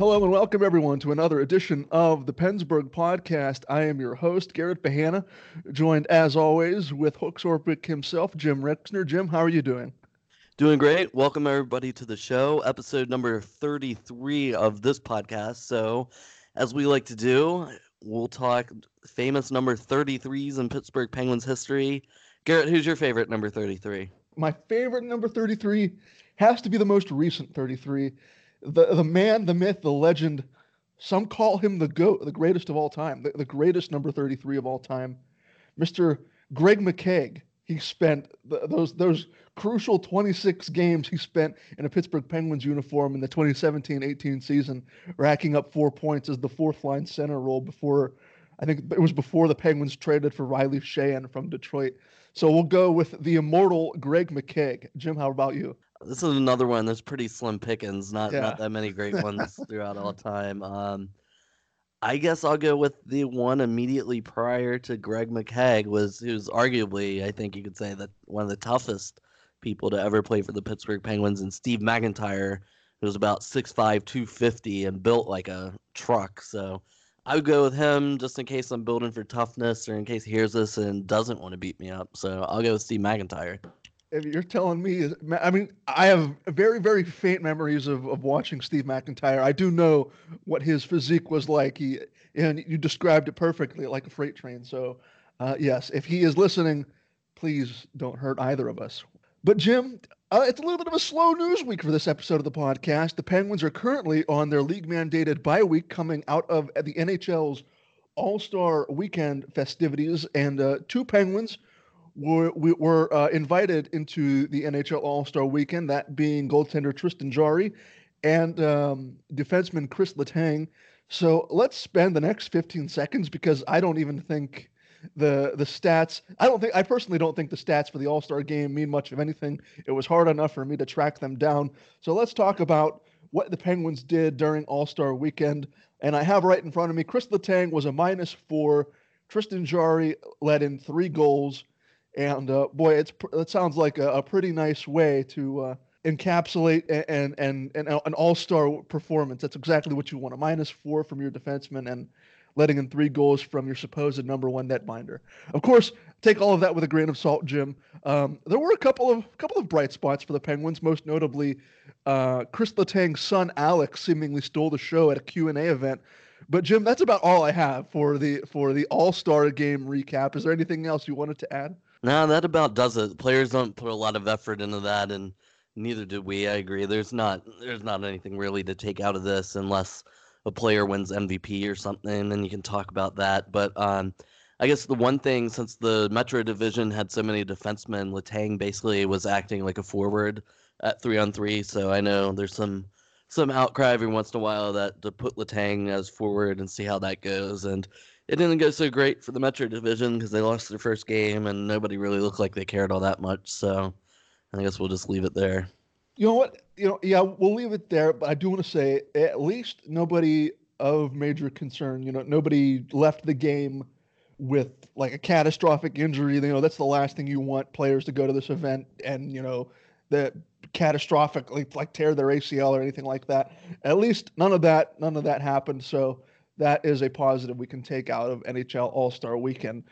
Hello and welcome everyone to another edition of the PensBurgh Podcast. I am your host, Garrett Bahana, joined as always with Hooks Orpik himself, Jim Rexner. Jim, how are you doing? Doing great. Welcome everybody to the show, episode number 33 of this podcast. So, as we like to do, we'll talk famous number 33s in Pittsburgh Penguins history. Garrett, who's your favorite number 33? My favorite number 33 has to be the most recent 33. The the man, the myth, the legend. Some call him the GOAT, the greatest of all time, the, the greatest number 33 of all time. Mr. Greg McKegg. He spent th- those those crucial 26 games he spent in a Pittsburgh Penguins uniform in the 2017-18 season, racking up four points as the fourth line center role before I think it was before the Penguins traded for Riley Sheahan from Detroit. So we'll go with the immortal Greg McKegg. Jim, how about you? This is another one that's pretty slim pickings, not Yeah. not that many great ones throughout all time. Um, I guess I'll go with the one immediately prior to Greg McKegg was who's arguably, I think you could say that one of the toughest people to ever play for the Pittsburgh Penguins and Steve McIntyre, who was about 6'5", 250 and built like a truck. So I would go with him just in case I'm building for toughness or in case he hears this and doesn't want to beat me up. So I'll go with Steve McIntyre. If you're telling me, I mean, I have very, very faint memories of, of watching Steve McIntyre. I do know what his physique was like. He and you described it perfectly, like a freight train. So, uh, yes, if he is listening, please don't hurt either of us. But Jim, uh, it's a little bit of a slow news week for this episode of the podcast. The Penguins are currently on their league mandated bye week, coming out of the NHL's All Star Weekend festivities, and uh, two Penguins were we were uh, invited into the NHL All Star Weekend. That being goaltender Tristan Jarry and um, defenseman Chris Letang. So let's spend the next 15 seconds because I don't even think the the stats. I don't think I personally don't think the stats for the All Star game mean much of anything. It was hard enough for me to track them down. So let's talk about what the Penguins did during All Star Weekend. And I have right in front of me Chris Letang was a minus four. Tristan Jarry led in three goals. And uh, boy, it's it sounds like a, a pretty nice way to uh, encapsulate and and and an all-star performance. That's exactly what you want. A minus four from your defenseman and letting in three goals from your supposed number one netminder. Of course, take all of that with a grain of salt, Jim. Um, there were a couple of couple of bright spots for the Penguins. Most notably, uh, Chris Letang's son Alex seemingly stole the show at a Q and A event. But Jim, that's about all I have for the for the All Star game recap. Is there anything else you wanted to add? No, that about does it. Players don't put a lot of effort into that, and neither do we. I agree. There's not there's not anything really to take out of this unless a player wins MVP or something, then you can talk about that. But um, I guess the one thing since the Metro Division had so many defensemen, Letang basically was acting like a forward at three on three. So I know there's some some outcry every once in a while that to put Letang as forward and see how that goes. And it didn't go so great for the Metro Division because they lost their first game and nobody really looked like they cared all that much. So I guess we'll just leave it there. You know what? You know, yeah, we'll leave it there. But I do want to say, at least nobody of major concern. You know, nobody left the game with like a catastrophic injury. You know, that's the last thing you want players to go to this event and you know, the catastrophic like, like tear their ACL or anything like that. At least none of that, none of that happened. So that is a positive we can take out of NHL All Star Weekend.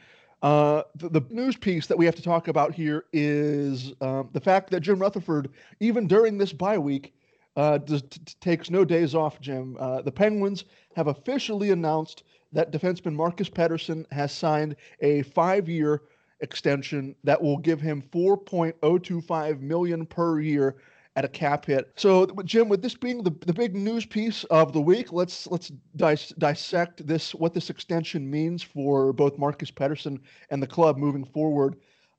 Uh, the, the news piece that we have to talk about here is um, the fact that Jim Rutherford, even during this bye week, uh, does, t- takes no days off. Jim, uh, the Penguins have officially announced that defenseman Marcus Pettersson has signed a five-year, extension that will give him 4.025 million per year at a cap hit. So, Jim, with this being the, the big news piece of the week, let's let's dis- dissect this what this extension means for both Marcus Pettersson and the club moving forward.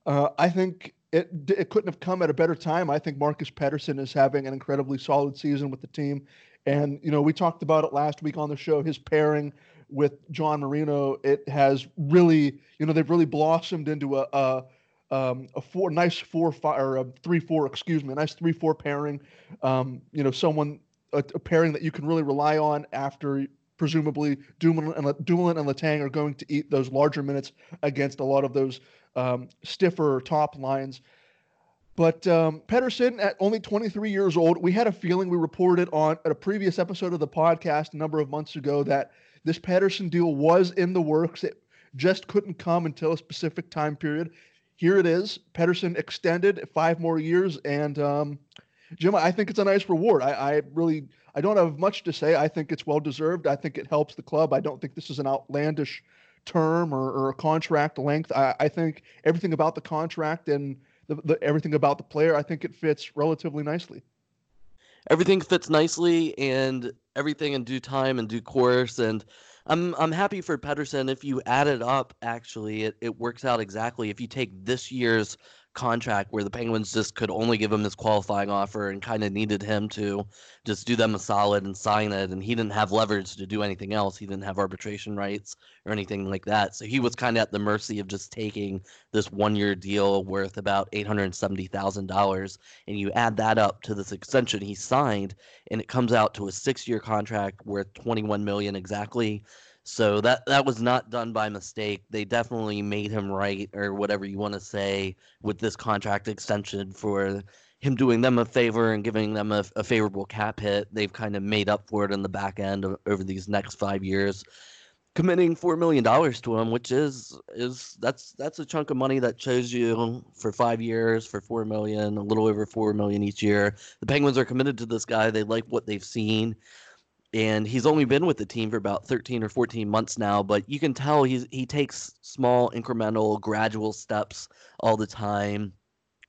Uh, I think it it couldn't have come at a better time. I think Marcus Pettersson is having an incredibly solid season with the team, and you know we talked about it last week on the show. His pairing with John Marino, it has really you know they've really blossomed into a, a um, a four nice four five or a three four excuse me a nice three four pairing um, you know someone a, a, pairing that you can really rely on after presumably Dumoulin and Dumoulin and Letang are going to eat those larger minutes against a lot of those um, stiffer top lines. But um, Pettersson, at only 23 years old, we had a feeling we reported on at a previous episode of the podcast a number of months ago that this Pettersson deal was in the works. It just couldn't come until a specific time period here it is. Pettersson extended five more years, and um, Jim, I think it's a nice reward. I, I, really, I don't have much to say. I think it's well deserved. I think it helps the club. I don't think this is an outlandish term or, or a contract length. I, I, think everything about the contract and the, the, everything about the player, I think it fits relatively nicely. Everything fits nicely, and everything in due time and due course, and I'm I'm happy for Pettersson. If you add it up, actually, it, it works out exactly. If you take this year's contract where the Penguins just could only give him this qualifying offer and kind of needed him to just do them a solid and sign it. And he didn't have leverage to do anything else. He didn't have arbitration rights or anything like that. So he was kind of at the mercy of just taking this one year deal worth about $870,000. And you add that up to this extension he signed, and it comes out to a six year contract worth 21 million exactly. So that that was not done by mistake. They definitely made him right, or whatever you want to say, with this contract extension for him doing them a favor and giving them a, a favorable cap hit. They've kind of made up for it in the back end of, over these next five years, committing four million dollars to him, which is is that's that's a chunk of money that shows you for five years for four million, a little over four million each year. The Penguins are committed to this guy. They like what they've seen and he's only been with the team for about 13 or 14 months now but you can tell he's he takes small incremental gradual steps all the time.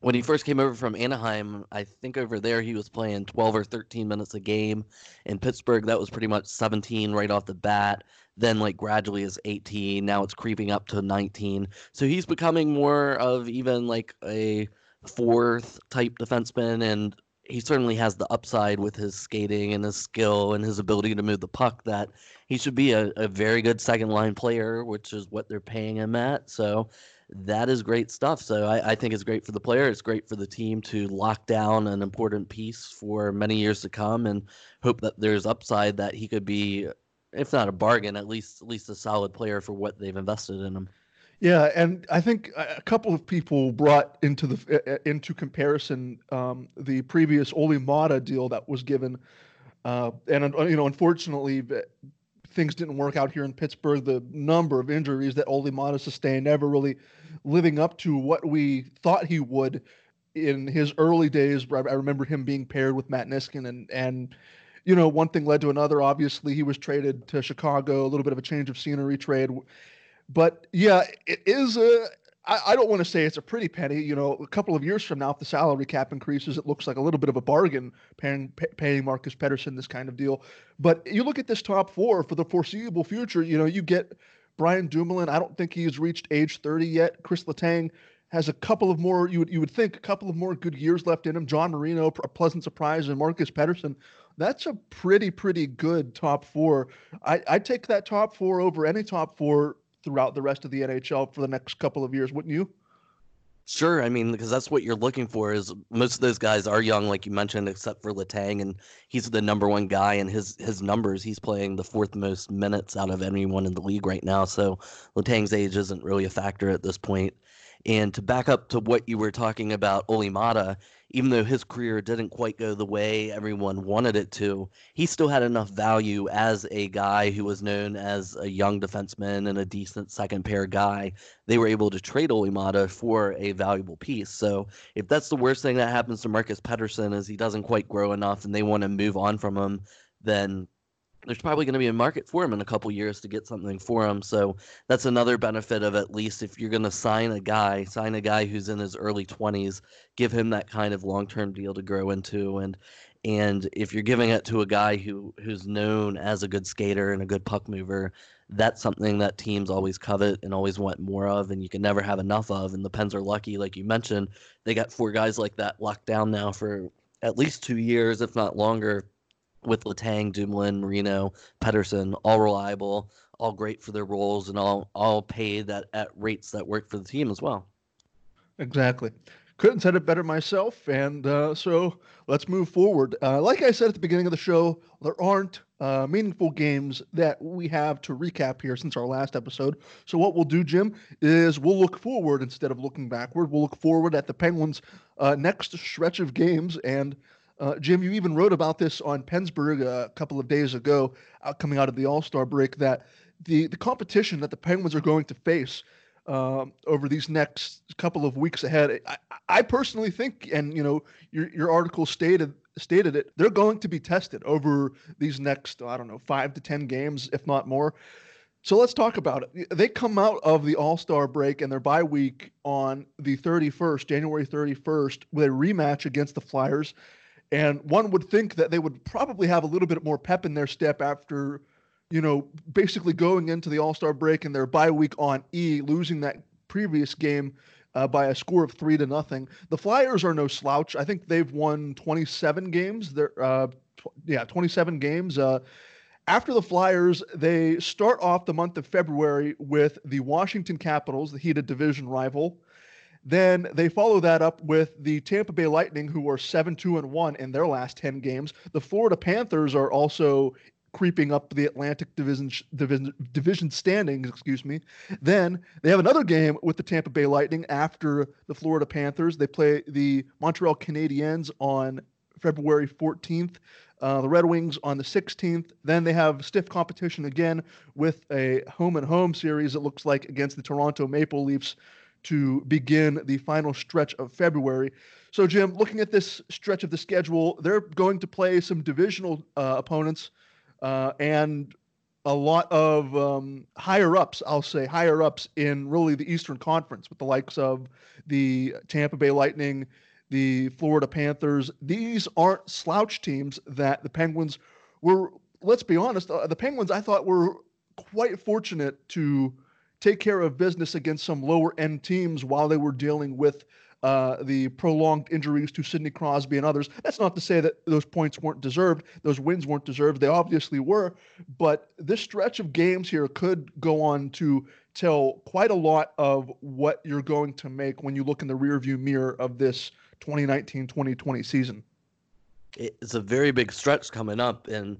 When he first came over from Anaheim I think over there he was playing 12 or 13 minutes a game. In Pittsburgh that was pretty much 17 right off the bat. Then like gradually is 18 now it's creeping up to 19 so he's becoming more of even like a fourth type defenseman and he certainly has the upside with his skating and his skill and his ability to move the puck that he should be a, a very good second line player, which is what they're paying him at. So that is great stuff. So I, I, think it's great for the player. It's great for the team to lock down an important piece for many years to come and hope that there's upside that he could be, if not a bargain, at least at least a solid player for what they've invested in him. Yeah, and I think a couple of people brought into the into comparison um, the previous Olli Maatta deal that was given, uh, and you know, unfortunately, things didn't work out here in Pittsburgh. The number of injuries that Olli Maatta sustained never really living up to what we thought he would in his early days. I remember him being paired with Matt Niskanen, and and you know, one thing led to another. Obviously, he was traded to Chicago, a little bit of a change of scenery trade but yeah, it is a. I, I don't want to say it's a pretty penny. You know, a couple of years from now, if the salary cap increases, it looks like a little bit of a bargain paying paying Marcus Pettersson this kind of deal. But you look at this top four for the foreseeable future. You know, you get Brian Dumoulin. I don't think he's reached age 30 yet. Chris Letang has a couple of more. You would you would think a couple of more good years left in him. John Marino, a pleasant surprise, and Marcus Pettersson. That's a pretty pretty good top four. I I take that top four over any top four throughout the rest of the NHL for the next couple of years, wouldn't you? Sure, I mean because that's what you're looking for. Is most of those guys are young, like you mentioned, except for Letang, and he's the number one guy. And his his numbers, he's playing the fourth most minutes out of anyone in the league right now. So Letang's age isn't really a factor at this point. And to back up to what you were talking about, Olli Maatta, even though his career didn't quite go the way everyone wanted it to, he still had enough value as a guy who was known as a young defenseman and a decent second pair guy. They were able to trade Olli Maatta for a valuable piece. So if that's the worst thing that happens to Marcus Pettersson is he doesn't quite grow enough and they want to move on from him, then there's probably going to be a market for him in a couple years to get something for him. So that's another benefit of at least if you're going to sign a guy, sign a guy who's in his early 20s, give him that kind of long-term deal to grow into and and if you're giving it to a guy who who's known as a good skater and a good puck mover, that's something that teams always covet and always want more of and you can never have enough of and the Pens are lucky like you mentioned, they got four guys like that locked down now for at least 2 years if not longer with Letang, Dumoulin, Marino, Pettersson, all reliable, all great for their roles, and all all paid at, at rates that work for the team as well. Exactly. Couldn't said it better myself. And uh, so let's move forward. Uh, like I said at the beginning of the show, there aren't uh, meaningful games that we have to recap here since our last episode. So what we'll do, Jim, is we'll look forward instead of looking backward. We'll look forward at the Penguins' uh, next stretch of games and uh, Jim, you even wrote about this on PensBurgh a couple of days ago, uh, coming out of the All Star break, that the, the competition that the Penguins are going to face um, over these next couple of weeks ahead, I, I, personally think, and you know, your your article stated stated it, they're going to be tested over these next, I don't know, five to ten games, if not more. So let's talk about it. They come out of the All Star break and their bye week on the 31st, January 31st, with a rematch against the Flyers. And one would think that they would probably have a little bit more pep in their step after, you know, basically going into the All Star break and their bye week on E, losing that previous game uh, by a score of three to nothing. The Flyers are no slouch. I think they've won 27 games. They're, uh, tw- yeah, 27 games. Uh, after the Flyers, they start off the month of February with the Washington Capitals, the heated division rival. Then they follow that up with the Tampa Bay Lightning, who are 7 2 and 1 in their last 10 games. The Florida Panthers are also creeping up the Atlantic Division division division standings, excuse me. Then they have another game with the Tampa Bay Lightning after the Florida Panthers. They play the Montreal Canadiens on February 14th. Uh, the Red Wings on the 16th. Then they have stiff competition again with a home and home series. It looks like against the Toronto Maple Leafs to begin the final stretch of February. So, Jim, looking at this stretch of the schedule, they're going to play some divisional uh, opponents uh, and a lot of um, higher ups, I'll say higher ups in really the Eastern Conference with the likes of the Tampa Bay Lightning, the Florida Panthers. These aren't slouch teams that the Penguins were, let's be honest, uh, the Penguins I thought were quite fortunate to take care of business against some lower end teams while they were dealing with uh, the prolonged injuries to Sidney Crosby and others. That's not to say that those points weren't deserved, those wins weren't deserved. They obviously were, but this stretch of games here could go on to tell quite a lot of what you're going to make when you look in the rearview mirror of this 2019 2020 season. It's a very big stretch coming up, and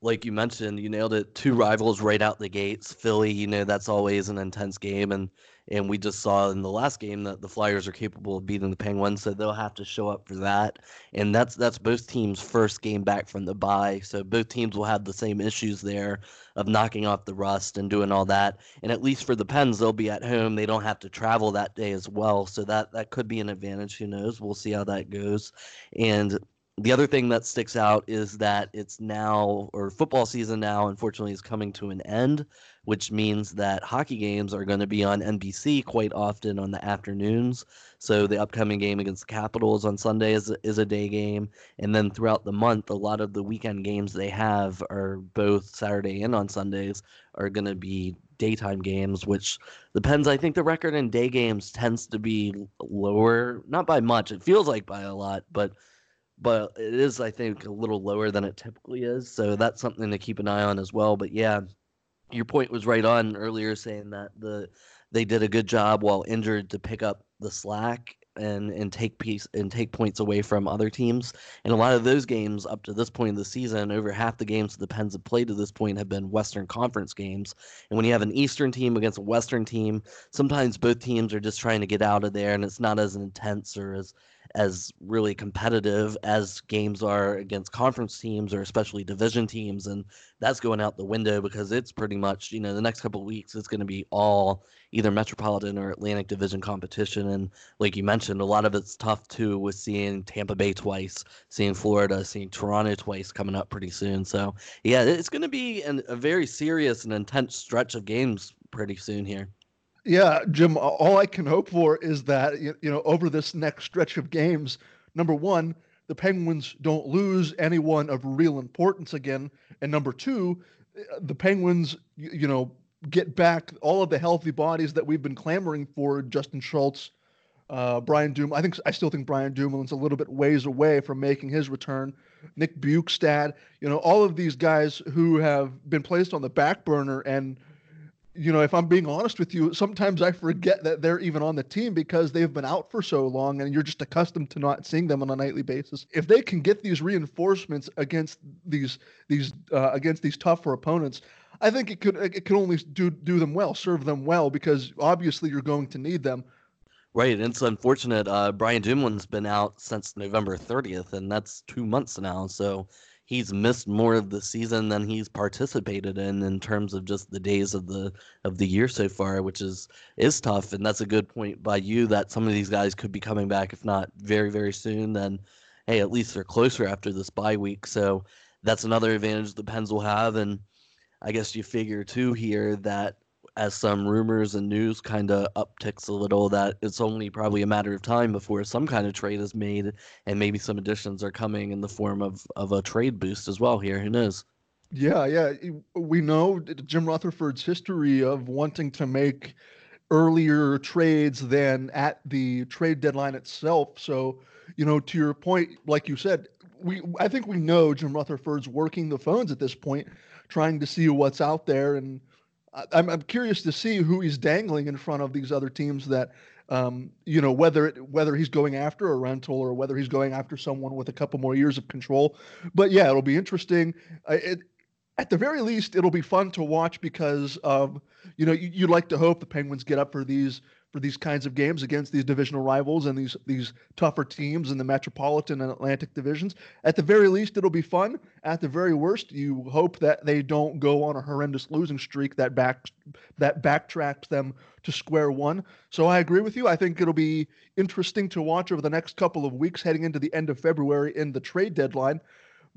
like you mentioned, you nailed it. Two rivals right out the gates. Philly, you know, that's always an intense game, and and we just saw in the last game that the Flyers are capable of beating the Penguins, so they'll have to show up for that. And that's that's both teams' first game back from the bye, so both teams will have the same issues there of knocking off the rust and doing all that. And at least for the Pens, they'll be at home; they don't have to travel that day as well, so that that could be an advantage. Who knows? We'll see how that goes. And the other thing that sticks out is that it's now, or football season now, unfortunately, is coming to an end, which means that hockey games are going to be on NBC quite often on the afternoons. So the upcoming game against the Capitals on Sunday is, is a day game. And then throughout the month, a lot of the weekend games they have are both Saturday and on Sundays are going to be daytime games, which depends. I think the record in day games tends to be lower, not by much. It feels like by a lot, but but it is, I think, a little lower than it typically is. So that's something to keep an eye on as well. But yeah, your point was right on earlier, saying that the they did a good job while injured to pick up the slack and and take piece and take points away from other teams. And a lot of those games up to this point of the season, over half the games the Pens have played to this point have been Western Conference games. And when you have an Eastern team against a Western team, sometimes both teams are just trying to get out of there, and it's not as intense or as as really competitive as games are against conference teams or especially division teams and that's going out the window because it's pretty much you know the next couple weeks it's going to be all either metropolitan or atlantic division competition. And like you mentioned a lot of it's tough too with seeing tampa bay twice seeing florida seeing toronto twice coming up pretty soon. So yeah it's going to be an, a very serious and intense stretch of games pretty soon here yeah, Jim, all I can hope for is that, you know, over this next stretch of games, number one, the Penguins don't lose anyone of real importance again. And number two, the Penguins, you know, get back all of the healthy bodies that we've been clamoring for Justin Schultz, uh, Brian Doom. I think I still think Brian Dumoulin's a little bit ways away from making his return. Nick Bjugstad, you know, all of these guys who have been placed on the back burner and you know, if I'm being honest with you, sometimes I forget that they're even on the team because they've been out for so long and you're just accustomed to not seeing them on a nightly basis. If they can get these reinforcements against these these uh, against these tougher opponents, I think it could it could only do do them well, serve them well because obviously you're going to need them. Right, and it's unfortunate. Uh, Brian Dumoulin's been out since November 30th, and that's two months now. So he's missed more of the season than he's participated in in terms of just the days of the of the year so far, which is is tough. And that's a good point by you that some of these guys could be coming back, if not very very soon. Then, hey, at least they're closer after this bye week. So that's another advantage the Pens will have. And I guess you figure too here that as some rumors and news kind of upticks a little, that it's only probably a matter of time before some kind of trade is made, and maybe some additions are coming in the form of of a trade boost as well. Here, who knows? Yeah, yeah, we know Jim Rutherford's history of wanting to make earlier trades than at the trade deadline itself. So, you know, to your point, like you said, we I think we know Jim Rutherford's working the phones at this point, trying to see what's out there and I'm, I'm curious to see who he's dangling in front of these other teams that um, you know whether it, whether he's going after a rental or whether he's going after someone with a couple more years of control. But yeah, it'll be interesting. Uh, it, at the very least, it'll be fun to watch because of you know you, would like to hope the Penguins get up for these for these kinds of games against these divisional rivals and these these tougher teams in the Metropolitan and Atlantic divisions. At the very least, it'll be fun. At the very worst, you hope that they don't go on a horrendous losing streak that back that backtracks them to square one. So I agree with you. I think it'll be interesting to watch over the next couple of weeks, heading into the end of February in the trade deadline.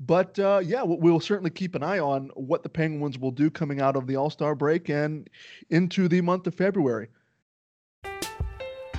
But uh, yeah, we'll certainly keep an eye on what the Penguins will do coming out of the All Star break and into the month of February.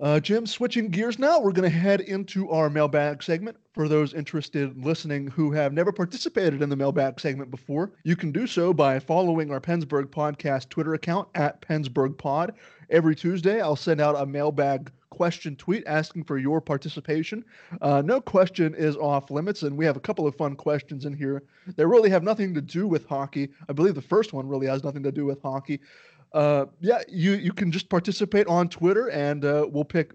Uh, Jim, switching gears now, we're going to head into our mailbag segment. For those interested in listening who have never participated in the mailbag segment before, you can do so by following our PensBurgh Podcast Twitter account at PensBurgh Pod. Every Tuesday, I'll send out a mailbag question tweet asking for your participation. Uh, no question is off limits, and we have a couple of fun questions in here that really have nothing to do with hockey. I believe the first one really has nothing to do with hockey uh, yeah, you you can just participate on Twitter, and uh, we'll pick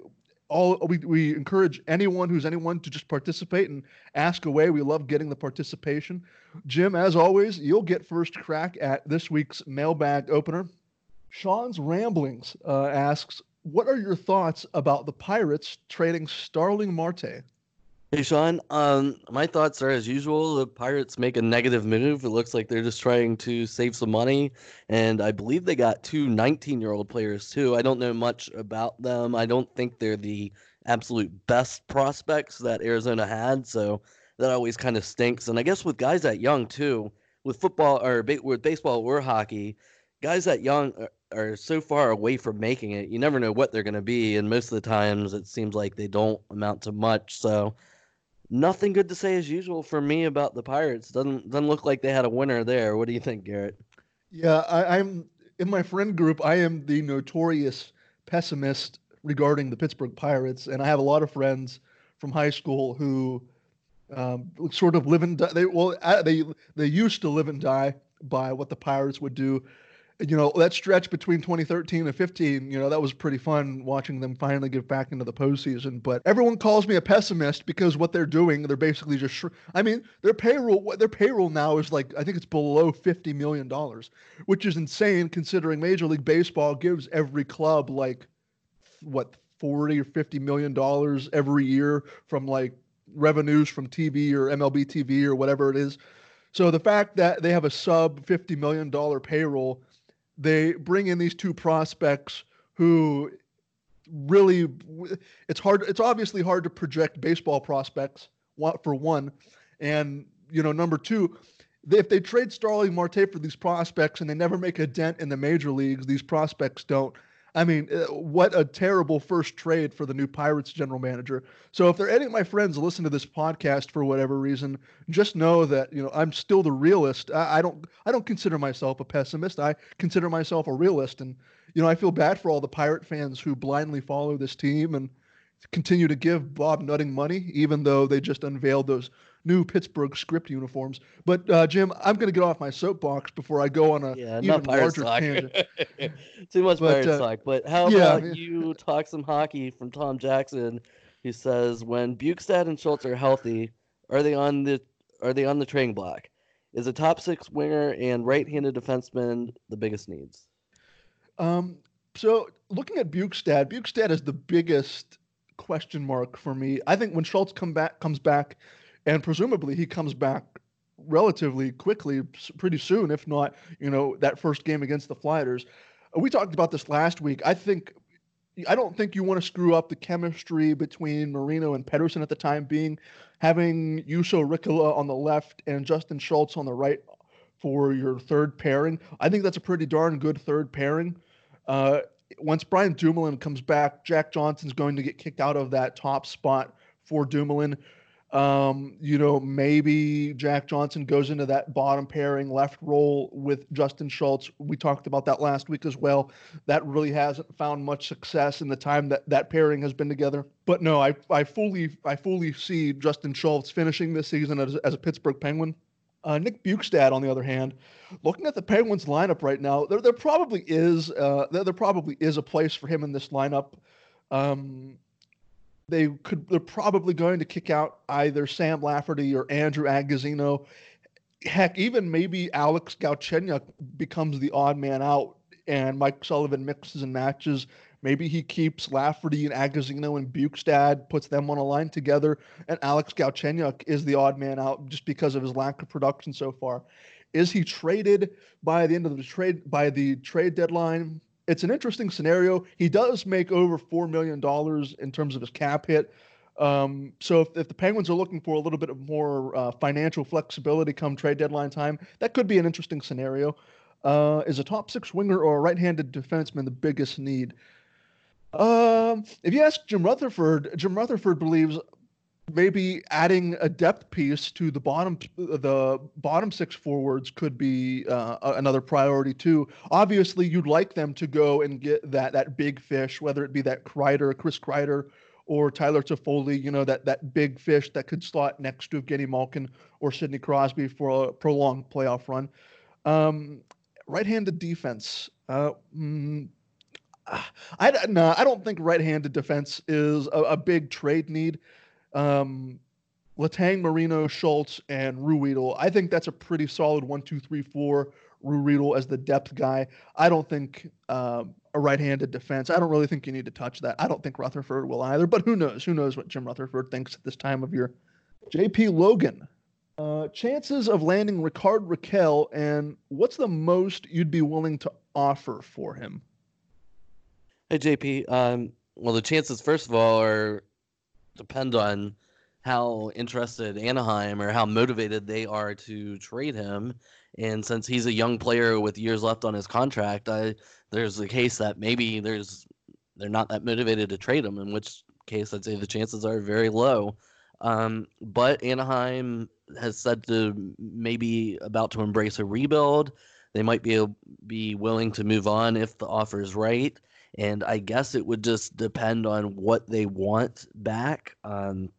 all. We we encourage anyone who's anyone to just participate and ask away. We love getting the participation. Jim, as always, you'll get first crack at this week's mailbag opener. Sean's ramblings uh, asks, "What are your thoughts about the Pirates trading Starling Marte?" Hey, Sean. Um, my thoughts are as usual. The Pirates make a negative move. It looks like they're just trying to save some money. And I believe they got two 19 year old players, too. I don't know much about them. I don't think they're the absolute best prospects that Arizona had. So that always kind of stinks. And I guess with guys that young, too, with football or with baseball or hockey, guys that young are, are so far away from making it. You never know what they're going to be. And most of the times it seems like they don't amount to much. So nothing good to say as usual for me about the Pirates. Doesn't doesn't look like they had a winner there. What do you think, Garrett? Yeah, I, I'm in my friend group. I am the notorious pessimist regarding the Pittsburgh Pirates, and I have a lot of friends from high school who um, sort of live and die. They well, they they used to live and die by what the Pirates would do you know that stretch between 2013 and 15 you know that was pretty fun watching them finally get back into the postseason. But everyone calls me a pessimist because what they're doing they're basically just i mean their payroll their payroll now is like i think it's below 50 million dollars which is insane considering major league baseball gives every club like what 40 or 50 million dollars every year from like revenues from tv or mlb tv or whatever it is. So the fact that they have a sub 50 million dollar payroll they bring in these two prospects who really it's hard it's obviously hard to project baseball prospects for one. And you know number two if they trade Starling Marte for these prospects and they never make a dent in the major leagues these prospects don't I mean, uh, what a terrible first trade for the new Pirates general manager. So if there are any of my friends listen to this podcast for whatever reason, just know that you know I'm still the realist. I, I don't I don't consider myself a pessimist. I consider myself a realist, and you know I feel bad for all the Pirate fans who blindly follow this team and continue to give Bob Nutting money, even though they just unveiled those new Pittsburgh script uniforms. But uh, Jim, I'm going to get off my soapbox before I go on a yeah, even larger tangent. Too much but, pirate uh, talk. But how yeah, about you talk some hockey from Tom Jackson, who says when Bjugstad and Schultz are healthy, are they on the are they on the training block? Is a top six winger and right-handed defenseman the biggest needs? Um, so looking at Bjugstad, Bjugstad is the biggest question mark for me. I think when Schultz come back comes back, and presumably he comes back relatively quickly, pretty soon, if not, you know, that first game against the Flyers. We talked about this last week. I think I don't think you want to screw up the chemistry between Marino and Pettersson at the time being. Having Juuso Riikola on the left and Justin Schultz on the right for your third pairing, I think that's a pretty darn good third pairing. Uh, once Brian Dumoulin comes back, Jack Johnson's going to get kicked out of that top spot for Dumoulin. Um, you know, maybe Jack Johnson goes into that bottom pairing left role with Justin Schultz. We talked about that last week as well. That really hasn't found much success in the time that that pairing has been together. But no, I, I fully I fully see Justin Schultz finishing this season as, as a Pittsburgh Penguin. Uh, Nick Bjugstad, on the other hand, looking at the Penguins lineup right now, there, there probably is uh, there, there probably is a place for him in this lineup. Um, they could they're probably going to kick out either Sam Lafferty or Andrew Agozzino. Heck, even maybe Alex Galchenyuk becomes the odd man out, and Mike Sullivan mixes and matches. Maybe he keeps Lafferty and Agozzino and Bjugstad, puts them on a line together, and Alex Galchenyuk is the odd man out just because of his lack of production so far. Is he traded by the end of the trade by the trade deadline? It's an interesting scenario. He does make over four million dollars in terms of his cap hit. Um, so if, if the Penguins are looking for a little bit of more uh, financial flexibility come trade deadline time, that could be an interesting scenario. Uh, is a top six winger or a right-handed defenseman the biggest need? Um, if you ask Jim Rutherford, Jim Rutherford believes maybe adding a depth piece to the bottom the bottom six forwards could be uh, another priority too. Obviously, you'd like them to go and get that that big fish, whether it be that Kreider, Chris Kreider, or Tyler Toffoli. You know that that big fish that could slot next to Evgeny Malkin or Sidney Crosby for a prolonged playoff run. Um, right-handed defense. Uh, mm, I no, I don't think right-handed defense is a, a big trade need um, Letang, Marino, Schultz, and Ruhwedel. I think that's a pretty solid one, two, three, four. Ruhwedel as the depth guy. I don't think um, a right-handed defense. I don't really think you need to touch that. I don't think Rutherford will either. But who knows? Who knows what Jim Rutherford thinks at this time of year? J.P. Logan. Uh, chances of landing Rickard Rakell, and what's the most you'd be willing to offer for him? Hey, JP. Um, well, the chances, first of all, are depend on how interested Anaheim or how motivated they are to trade him. And since he's a young player with years left on his contract, I, there's a case that maybe there's they're not that motivated to trade him. In which case, I'd say the chances are very low. Um, but Anaheim has said to maybe about to embrace a rebuild. They might be be willing to move on if the offer is right and I guess it would just depend on what they want back. Um,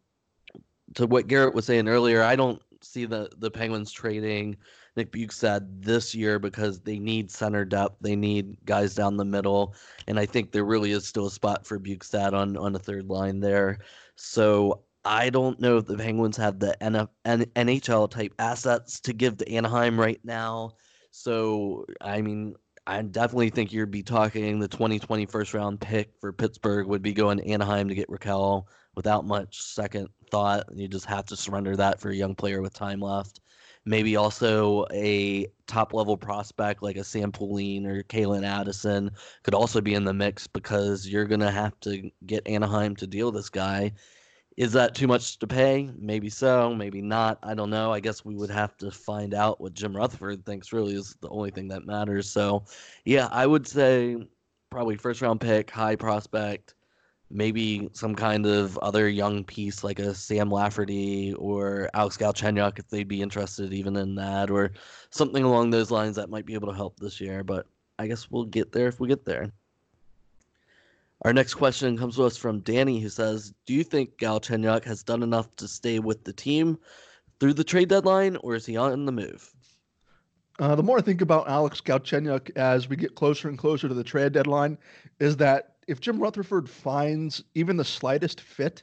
to what Garrett was saying earlier, I don't see the the Penguins trading Nick Bjugstad this year because they need center depth. They need guys down the middle, and I think there really is still a spot for Bjugstad on on a third line there. So I don't know if the Penguins have the NHL type assets to give to Anaheim right now. So I mean, I definitely think you'd be talking the 2020 first round pick for Pittsburgh would be going to Anaheim to get Rakell without much second thought. You just have to surrender that for a young player with time left maybe also a top level prospect like a Sam Poulin or Calen Addison could also be in the mix because you're going to have to get Anaheim to deal this guy. Is that too much to pay? Maybe so, maybe not. I don't know. I guess we would have to find out what Jim Rutherford thinks really is the only thing that matters. So, yeah, I would say probably first round pick, high prospect maybe some kind of other young piece like a Sam Lafferty or Alex Galchenyuk if they'd be interested even in that or something along those lines that might be able to help this year. But I guess we'll get there if we get there. Our next question comes to us from Danny, who says, "Do you think Galchenyuk has done enough to stay with the team through the trade deadline, or is he on the move?" Uh, the more I think about Alex Galchenyuk as we get closer and closer to the trade deadline, is that if Jim Rutherford finds even the slightest fit,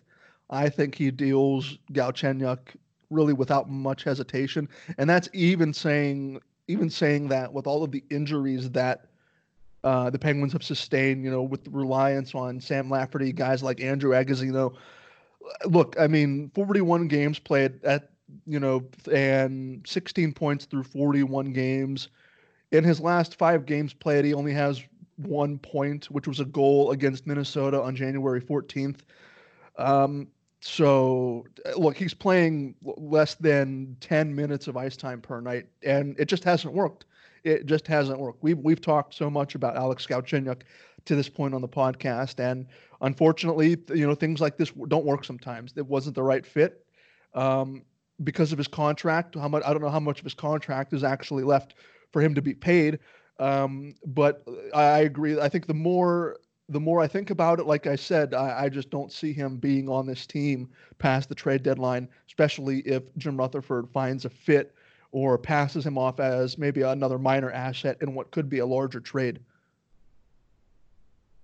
I think he deals Galchenyuk really without much hesitation. And that's even saying even saying that with all of the injuries that uh, the Penguins have sustained, you know, with reliance on Sam Lafferty, guys like Andrew Agozzino. Look, I mean, 41 games played at, you know, and 16 points through 41 games. In his last five games played, he only has one point, which was a goal against Minnesota on January 14th. Um, so, look, he's playing less than 10 minutes of ice time per night, and it just hasn't worked. It just hasn't worked. We've, we've talked so much about Alex Galchenyuk to this point on the podcast, and unfortunately, you know, things like this don't work sometimes. It wasn't the right fit. Um, because of his contract, how much I don't know how much of his contract is actually left for him to be paid. Um, but I agree. I think the more the more I think about it, like I said, I, I, just don't see him being on this team past the trade deadline, especially if Jim Rutherford finds a fit or passes him off as maybe another minor asset in what could be a larger trade.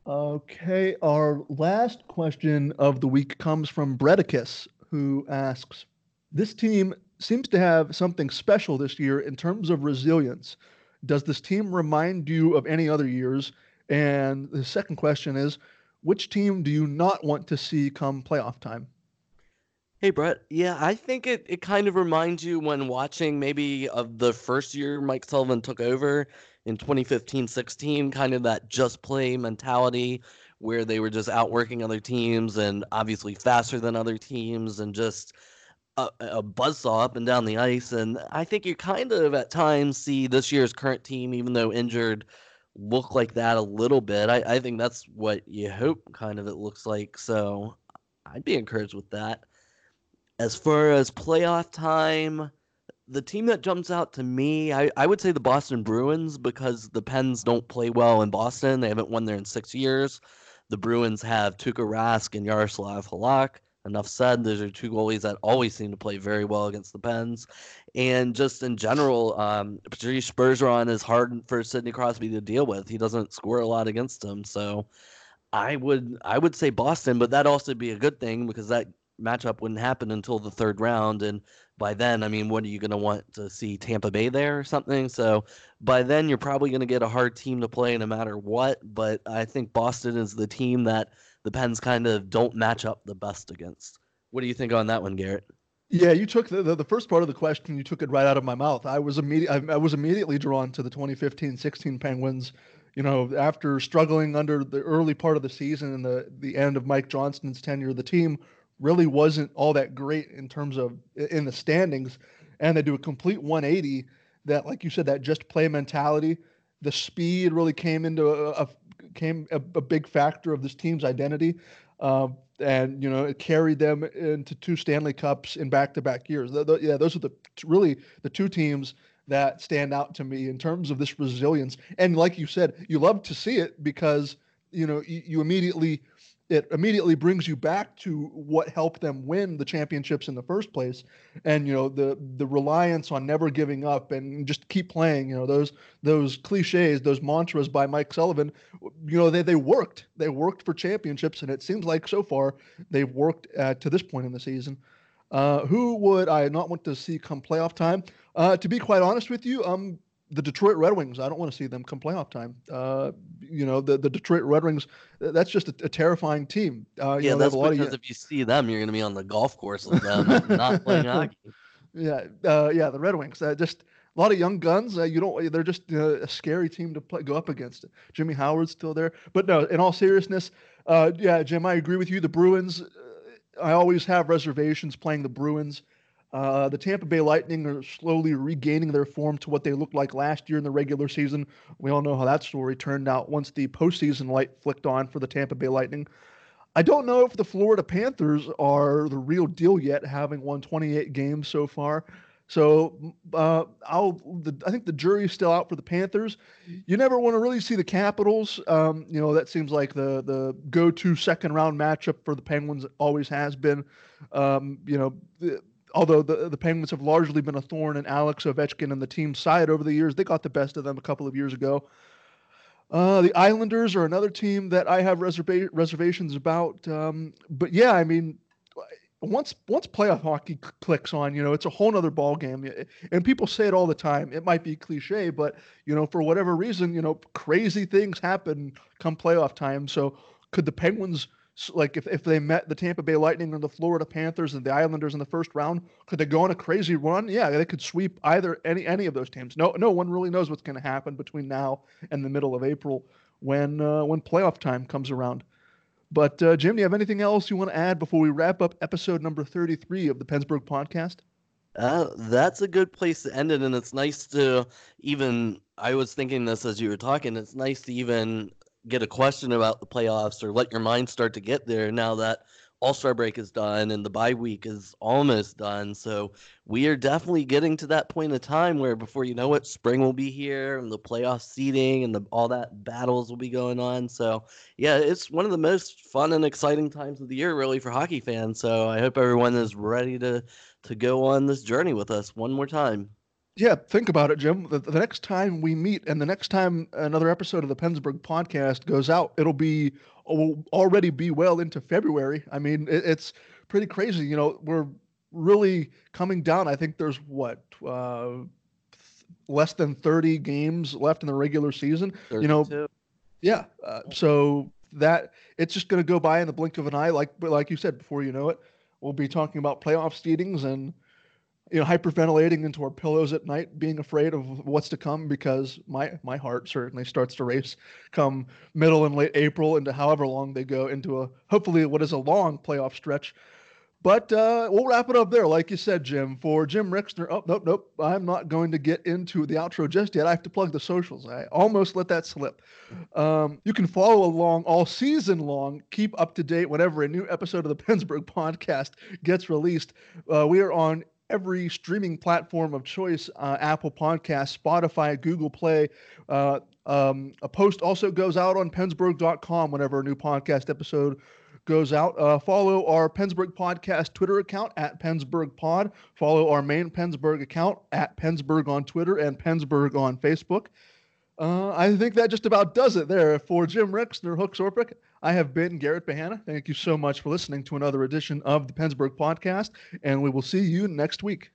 Okay, our last question of the week comes from Bredicus, who asks This team seems to have something special this year in terms of resilience. Does this team remind you of any other years? And the second question is, which team do you not want to see come playoff time? Hey Brett, yeah, I think it, it kind of reminds you when watching maybe of the first year Mike Sullivan took over in 2015-16, kind of that just play mentality where they were just outworking other teams and obviously faster than other teams and just a, a buzzsaw up and down the ice. And I think you kind of at times see this year's current team, even though injured, look like that a little bit. I, I think that's what you hope kind of it looks like. So I'd be encouraged with that. As far as playoff time, the team that jumps out to me, I, I would say the Boston Bruins because the Pens don't play well in Boston. They haven't won there in six years. The Bruins have Tuukka Rask and Yaroslav Halak. Enough said. Those are two goalies that always seem to play very well against the Pens. And just in general, um, Patrice Bergeron is hard for Sidney Crosby to deal with. He doesn't score a lot against him. So I would I would say Boston, but that also be a good thing because that matchup wouldn't happen until the third round. And by then, I mean, what are you going to want to see Tampa Bay there or something? So by then, you're probably going to get a hard team to play no matter what. But I think Boston is the team that the Pens kind of don't match up the best against. What do you think on that one, Garrett? Yeah, you took the, the, the first part of the question. You took it right out of my mouth. I was immediate. I, I was immediately drawn to the 2015-16 Penguins. You know, after struggling under the early part of the season and the the end of Mike Johnston's tenure, of the team really wasn't all that great in terms of in the standings, and they do a complete 180. That, like you said, that just play mentality, the speed really came into a, a came a, a, big factor of this team's identity. Uh, and you know it carried them into two Stanley Cups in back-to-back years. The, the, yeah, those are the really the two teams that stand out to me in terms of this resilience. And like you said, you love to see it because you know you, you immediately it immediately brings you back to what helped them win the championships in the first place. And you know the the reliance on never giving up and just keep playing you know those those cliches those mantras by Mike Sullivan you know they they worked. They worked for championships. And it seems like so far they've worked uh, to this point in the season. Uh, who would I not want to see come playoff time? Uh, to be quite honest with you um the Detroit Red Wings, I don't want to see them come playoff time. Uh, you know, the, the Detroit Red Wings, that's just a, a terrifying team. Uh, yeah, know, that's because of, if you see them, you're going to be on the golf course with them, not playing hockey. Yeah, uh, yeah, the Red Wings, uh, just a lot of young guns. Uh, you don't, they're just uh, a scary team to play, go up against. Jimmy Howard's still there, but no. In all seriousness, yeah, Jim, I agree with you. The Bruins, I always have reservations playing the Bruins. Uh, the Tampa Bay Lightning are slowly regaining their form to what they looked like last year in the regular season. We all know how that story turned out once the postseason light flicked on for the Tampa Bay Lightning. I don't know if the Florida Panthers are the real deal yet, having won 28 games so far. So uh, I'll. The, I think the jury's still out for the Panthers. You never want to really see the Capitals. Um, you know that seems like the the go-to second round matchup for the Penguins. Always has been. Um, you know. The, although the, the Penguins have largely been a thorn in Alex Ovechkin and the team's side over the years, they got the best of them a couple of years ago. Uh, the Islanders are another team that I have reserva- reservations about. Um, but yeah, I mean, once once playoff hockey clicks on, you know, it's a whole nother ball game. And people say it all the time. It might be cliche, but you know, for whatever reason, you know, crazy things happen come playoff time. So could the Penguins like if, if they met the Tampa Bay Lightning or the Florida Panthers and the Islanders in the first round, could they go on a crazy run? Yeah, they could sweep either any any of those teams. No no one really knows what's going to happen between now and the middle of April when uh, when playoff time comes around. But uh, Jim, do you have anything else you want to add before we wrap up episode number 33 of the PensBurgh podcast? Uh, that's a good place to end it, and it's nice to even. I was thinking this as you were talking. It's nice to even get a question about the playoffs or let your mind start to get there now that all Star break is done and the bye week is almost done. So we are definitely getting to that point of time where before you know it, spring will be here and the playoff seeding and the, all that battles will be going on. So yeah, it's one of the most fun and exciting times of the year really for hockey fans. So I hope everyone is ready to to go on this journey with us one more time. Yeah, think about it, Jim. The, the, next time we meet, and the next time another episode of the PensBurgh podcast goes out, it'll be will already be well into February. I mean, it, it's pretty crazy. You know, we're really coming down. I think there's what uh, less than 30 games left in the regular season. 32. You know, yeah. Uh, so that it's just going to go by in the blink of an eye. Like like you said, before you know it, we'll be talking about playoff seedings and you know, hyperventilating into our pillows at night, being afraid of what's to come because my my heart certainly starts to race come middle and late April into however long they go into a hopefully what is a long playoff stretch. But uh, we'll wrap it up there, like you said, Jim. For Jim Rixner, oh nope, nope, I'm not going to get into the outro just yet. I have to plug the socials. I almost let that slip. Um, you can follow along all season long. Keep up to date whenever a new episode of the PensBurgh podcast gets released. Uh, we are on every streaming platform of choice uh, Apple Podcast, Spotify, Google Play. Uh, um, a post also goes out on pensburgh.com whenever a new podcast episode goes out. Uh, follow our PensBurgh Podcast Twitter account at PensBurgh Pod. Follow our main PensBurgh account at PensBurgh on Twitter and PensBurgh on Facebook. Uh, I think that just about does it there. For Jim Rixner, Hooks Orpik, I have been Garrett Bahana. Thank you so much for listening to another edition of the PensBurgh podcast, and we will see you next week.